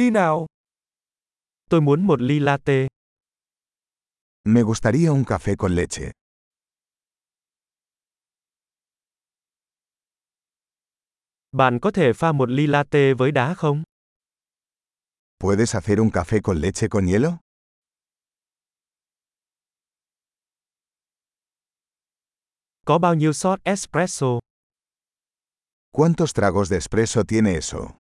Đi nào. Tôi muốn một ly latte. Me gustaría un café con leche. Bạn có thể pha một ly latte với đá không? ¿Puedes hacer un café con leche con hielo? Có bao nhiêu shot espresso? ¿Cuántos tragos de espresso tiene eso?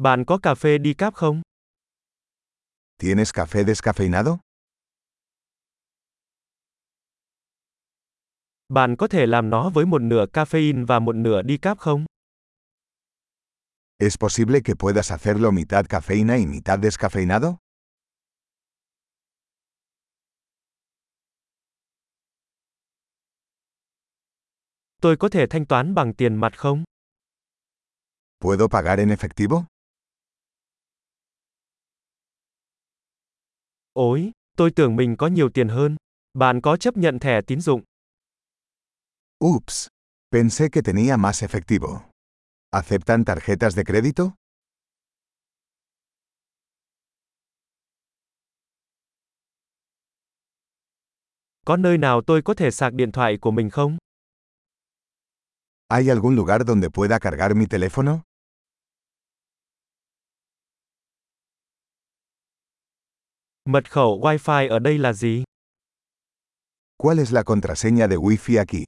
Bạn có cà phê decaf không? ¿Tienes café descafeinado? Bạn có thể làm nó với một nửa caffeine và một nửa decaf không? ¿Es posible que puedas hacerlo mitad cafeína y mitad descafeinado? Tôi có thể thanh toán bằng tiền mặt không? ¿Puedo pagar en efectivo? Ôi, tôi tưởng mình có nhiều tiền hơn. Bạn có chấp nhận thẻ tín dụng? Ups. Pensé que tenía más efectivo. ¿Aceptan tarjetas de crédito? Có nơi nào tôi có thể sạc điện thoại của mình không? ¿Hay algún lugar donde pueda cargar mi teléfono? Mật khẩu Wi-Fi ở đây là gì? ¿Cuál es la contraseña de Wi-Fi aquí?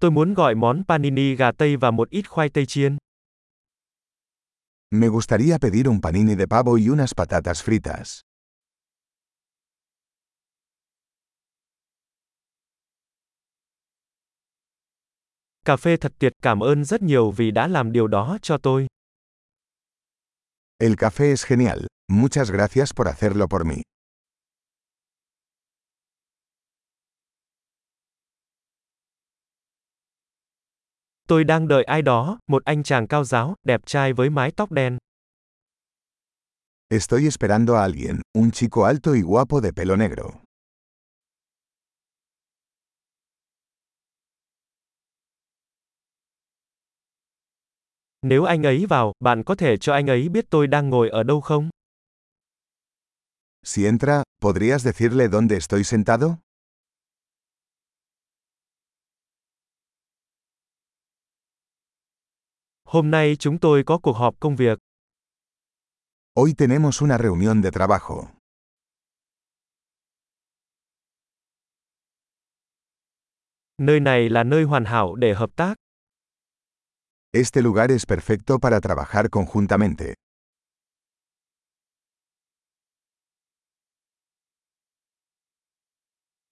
Tôi muốn gọi món panini gà tây và một ít khoai tây chiên. Me gustaría pedir un panini de pavo y unas patatas fritas. Cà phê thật tuyệt, cảm ơn rất nhiều vì đã làm điều đó cho tôi. El café es genial. Muchas gracias por hacerlo por mí. Tôi đang đợi ai đó, một anh chàng cao giáo, đẹp trai với mái tóc đen. Estoy esperando a alguien, un chico alto y guapo de pelo negro. Nếu anh ấy vào, bạn có thể cho anh ấy biết tôi đang ngồi ở đâu không? Si entra, ¿podrías decirle dónde estoy sentado? Hôm nay chúng tôi có cuộc họp công việc. Hoy tenemos una reunión de trabajo. Nơi này là nơi hoàn hảo để hợp tác. Este lugar es perfecto para trabajar conjuntamente.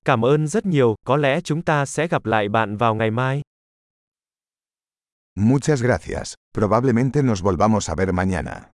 Cảm ơn rất nhiều, có lẽ chúng ta sẽ gặp lại bạn vào ngày mai. Muchas gracias. Probablemente nos volvamos a ver mañana.